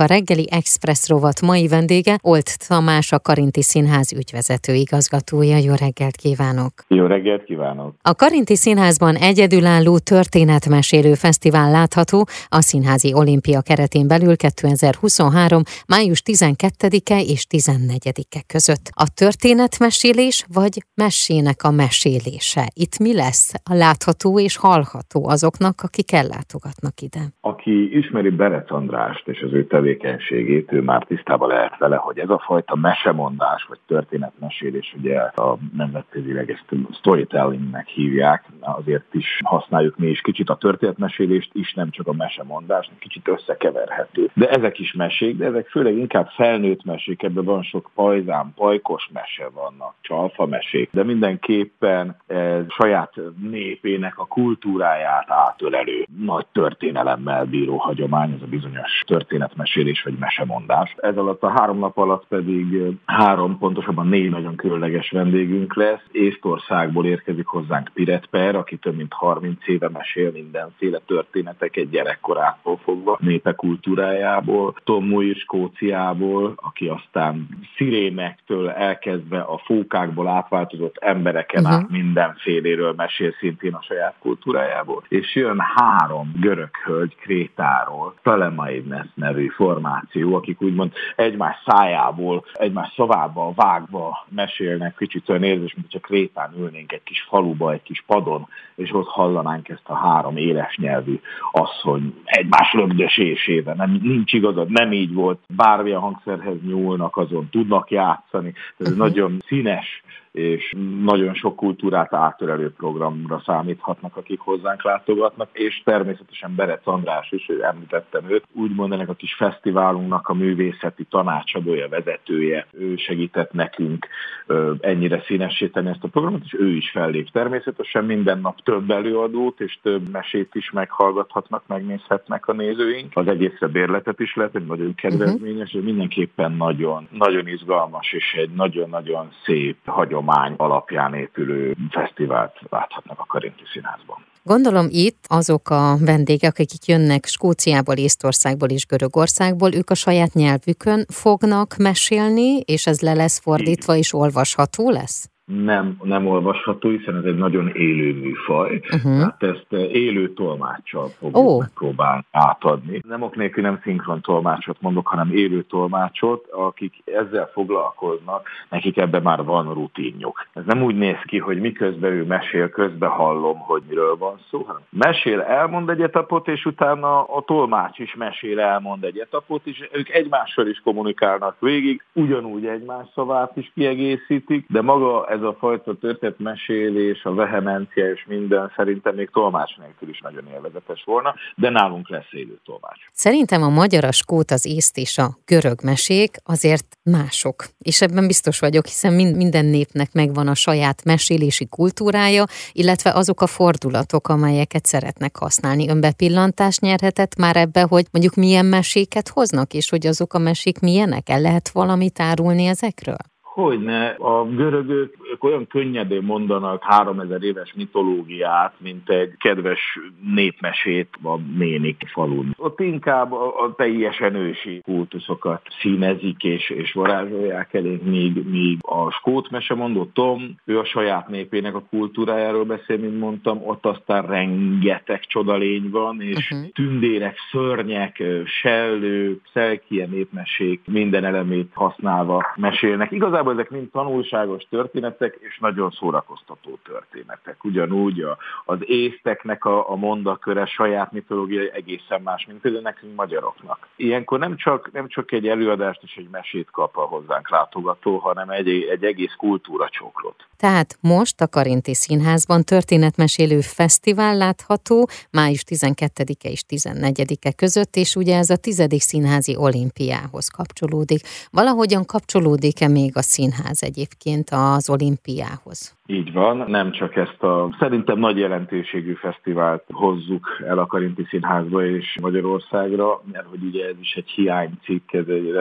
A reggeli Express rovat mai vendége Olt Tamás, a Karinti Színház ügyvezető igazgatója. Jó reggelt kívánok! Jó reggelt kívánok! A Karinti Színházban egyedülálló történetmesélő fesztivál látható a Színházi Olimpia keretén belül 2023. május 12-e és 14-e között. A történetmesélés vagy mesének a mesélése? Itt mi lesz a látható és hallható azoknak, akik ellátogatnak ide? Aki ismeri Berec Andrást és az ő tevékenységét, ő már tisztában lehet vele, hogy ez a fajta mesemondás, vagy történetmesélés, ugye a nemzetközileg ezt storytellingnek hívják, azért is használjuk mi is kicsit a történetmesélést is, nem csak a mesemondást, kicsit összekeverhető. De ezek is mesék, de ezek főleg inkább felnőtt mesék, ebben van sok pajzán, pajkos mese vannak, csalfa mesék, de mindenképpen ez saját népének a kultúráját átölelő nagy történelemmel bíró hagyomány, ez a bizonyos történetmesélés vagy mesemondás. Ez alatt a három nap alatt pedig három, pontosabban négy nagyon különleges vendégünk lesz. Észtországból érkezik hozzánk Piret Per, aki több mint 30 éve mesél mindenféle történeteket gyerekkorától fogva, népe kultúrájából. Tom Muir Skóciából, aki aztán szirénektől elkezdve a fókákból átváltozott embereken uh-huh. át mindenféléről mesél szintén a saját kultúrájából. És jön három görög hölgy Krétáról, Telemaidnes nevű formáció, akik úgymond egymás szájából, egymás szavába vágva mesélnek, kicsit olyan érzés, mint csak Krétán ülnénk egy kis faluba, egy kis padon, és ott hallanánk ezt a három éles nyelvű asszony egymás lögdösésével. Nem, nincs igazad, nem így volt. Bármilyen hangszerhez nyúlnak, azon tudnak játszani. Ez uh-huh. nagyon színes és nagyon sok kultúrát átölelő programra számíthatnak, akik hozzánk látogatnak, és természetesen Berec András is, ő említettem őt, úgymond ennek a kis fesztiválunknak a művészeti tanácsadója, vezetője, ő segített nekünk ennyire színesíteni ezt a programot, és ő is fellép. Természetesen minden nap több előadót és több mesét is meghallgathatnak, megnézhetnek a nézőink. Az egészre bérletet is lehet, egy nagyon kedvezményes, uh-huh. mindenképpen nagyon, nagyon izgalmas és egy nagyon-nagyon szép hagyom hagyomány alapján épülő fesztivált láthatnak a Karinti Színházban. Gondolom itt azok a vendégek, akik jönnek Skóciából, Észtországból és Görögországból, ők a saját nyelvükön fognak mesélni, és ez le lesz fordítva és olvasható lesz? Nem, nem olvasható, hiszen ez egy nagyon élő műfaj, uh-huh. tehát ezt eh, élő tolmáccsal fogjuk oh. megpróbálni átadni. Nem ok nélkül nem szinkron tolmácsot mondok, hanem élő tolmácsot, akik ezzel foglalkoznak, nekik ebben már van rutinjuk. Ez nem úgy néz ki, hogy miközben ő mesél, közben hallom, hogy miről van szó, hanem mesél, elmond egy etapot, és utána a tolmács is mesél, elmond egy etapot, és ők egymással is kommunikálnak végig, ugyanúgy egymás szavát is kiegészítik, de maga ez a fajta történetmesélés, a vehemencia és minden szerintem még tolmács nélkül is nagyon élvezetes volna, de nálunk lesz élő tolmács. Szerintem a magyar, a skót, az észt és a görög mesék azért mások. És ebben biztos vagyok, hiszen minden népnek megvan a saját mesélési kultúrája, illetve azok a fordulatok, amelyeket szeretnek használni. Önbepillantást nyerhetett már ebbe, hogy mondjuk milyen meséket hoznak, és hogy azok a mesék milyenek? El lehet valamit árulni ezekről? Hogyne, a görögök olyan könnyedén mondanak 3000 éves mitológiát, mint egy kedves népmesét a Ménik falun. Ott inkább a, a teljesen ősi kultuszokat színezik és, és varázsolják elénk, míg, míg a skót mesemondó Tom, ő a saját népének a kultúrájáról beszél, mint mondtam, ott aztán rengeteg csodalény van, és uh-huh. tündérek, szörnyek, sellők, szelkien népmesék minden elemét használva mesélnek. Igazából Igazából ezek mind tanulságos történetek, és nagyon szórakoztató történetek. Ugyanúgy a, az észteknek a, a mondaköre saját mitológia egészen más, mint például nekünk magyaroknak. Ilyenkor nem csak, nem csak egy előadást és egy mesét kap a hozzánk látogató, hanem egy, egy egész kultúra csokrot. Tehát most a Karinti Színházban történetmesélő fesztivál látható május 12-e és 14-e között, és ugye ez a tizedik színházi olimpiához kapcsolódik. Valahogyan kapcsolódik-e még a színház egyébként az olimpiához? Így van, nem csak ezt a szerintem nagy jelentőségű fesztivált hozzuk el a Karinti Színházba és Magyarországra, mert hogy ugye ez is egy hiánycikk, ez egy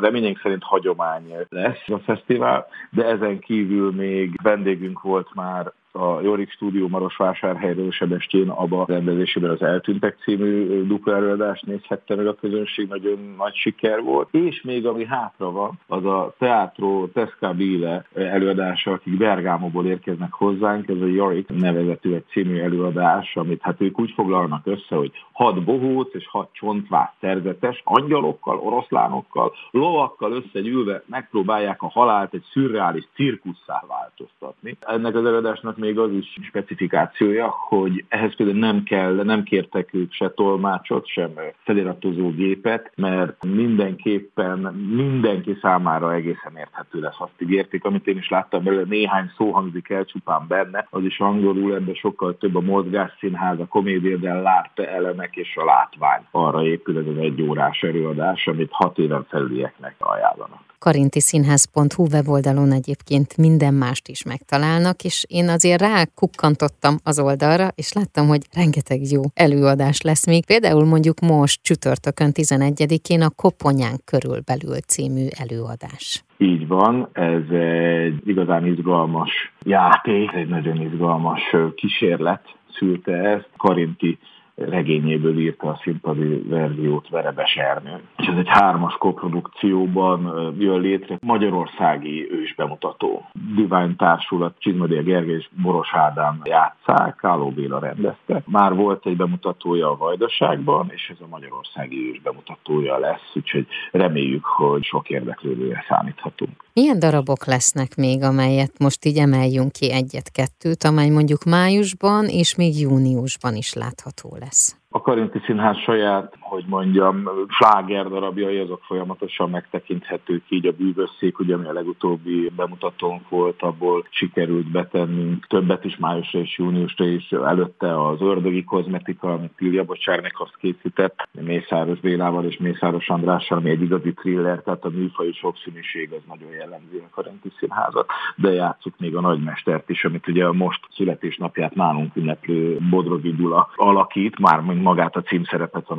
reményénk szerint hagyomány lesz a fesztivál, de ezen kívül még vendégünk volt már a Jorik Stúdió Marosvásárhelyről Sebestyén Aba rendezésében az Eltűntek című dupla előadást nézhette meg a közönség, nagyon nagy siker volt. És még ami hátra van, az a Teatro Tescabile előadása, akik Bergámóból érkeznek hozzánk, ez a Jorik nevezetű egy című előadás, amit hát ők úgy foglalnak össze, hogy hat bohóc és hat csontvás szerzetes angyalokkal, oroszlánokkal, lovakkal összegyűlve megpróbálják a halált egy szürreális cirkusszá változtatni. Ennek az előadásnak még az is specifikációja, hogy ehhez például nem kell, nem kértek ők se tolmácsot, sem feliratozó gépet, mert mindenképpen mindenki számára egészen érthető lesz. Azt ígérték, amit én is láttam belőle, néhány szó hangzik el csupán benne, az is angolul, ebben sokkal több a mozgásszínház, a komédia dell'arte elemek és a látvány. Arra épül ez az egy órás előadás, amit hat éven felülieknek ajánlanak karintiszínház.hu weboldalon egyébként minden mást is megtalálnak, és én azért rá kukkantottam az oldalra, és láttam, hogy rengeteg jó előadás lesz még. Például mondjuk most csütörtökön 11-én a Koponyánk körülbelül című előadás. Így van, ez egy igazán izgalmas játék, egy nagyon izgalmas kísérlet szülte ezt. Karinti regényéből írta a színpadi verziót Verebes Ernő. És ez egy hármas koprodukcióban jön létre magyarországi ősbemutató. Divine Társulat, Csizmadia Gergely és Boros Ádám játszák, Káló Béla rendezte. Már volt egy bemutatója a Vajdaságban, és ez a magyarországi ősbemutatója lesz, úgyhogy reméljük, hogy sok érdeklődőre számíthatunk. Milyen darabok lesznek még, amelyet most így emeljünk ki egyet-kettőt, amely mondjuk májusban és még júniusban is látható lesz? A Karinti Színház saját, hogy mondjam, sláger darabjai, azok folyamatosan megtekinthetők így a bűvösszék, ugye ami a legutóbbi bemutatónk volt, abból sikerült betennünk többet is májusra és júniusra is, előtte az ördögi kozmetika, amit Tilja Bocsárnek készített, Mészáros Bélával és Mészáros Andrással, ami egy igazi thriller, tehát a műfai sokszínűség az nagyon jellemző a Karinti Színházat, de játsszuk még a nagymestert is, amit ugye most születésnapját nálunk ünneplő Bodrogi Gyula alakít, már magát a címszerepet a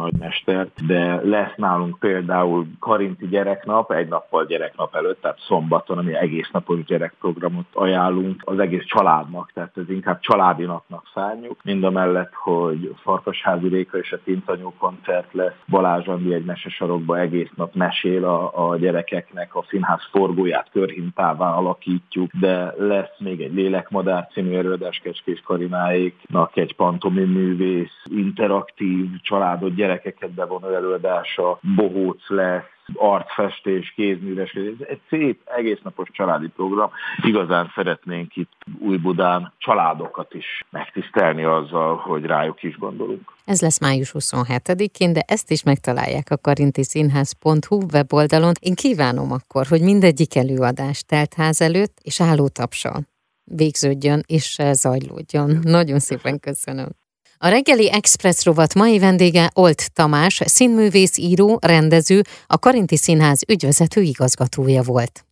nagymestert, de lesz nálunk például Karinti gyereknap, egy nappal gyereknap előtt, tehát szombaton, ami egész napos gyerekprogramot ajánlunk az egész családnak, tehát ez inkább családi napnak szárnyuk. Mind a mellett, hogy Farkasházi Réka és a Tintanyú koncert lesz, Balázs Andi egy mesesarokba egész nap mesél a, a gyerekeknek, a színház forgóját körhintává alakítjuk, de lesz még egy Lélekmadár című erődás Kecskés Karináéknak egy pantomim művész, interak aktív családot, gyerekeket bevonó előadása, bohóc lesz, arcfestés, kézműves, ez egy szép, egésznapos családi program. Igazán szeretnénk itt Új-Budán családokat is megtisztelni azzal, hogy rájuk is gondolunk. Ez lesz május 27-én, de ezt is megtalálják a karintiszínház.hu weboldalon. Én kívánom akkor, hogy mindegyik előadás teltház előtt és állótapsal végződjön és zajlódjon. Nagyon szépen köszönöm. A reggeli Express rovat mai vendége Olt Tamás, színművész, író, rendező, a Karinti Színház ügyvezető igazgatója volt.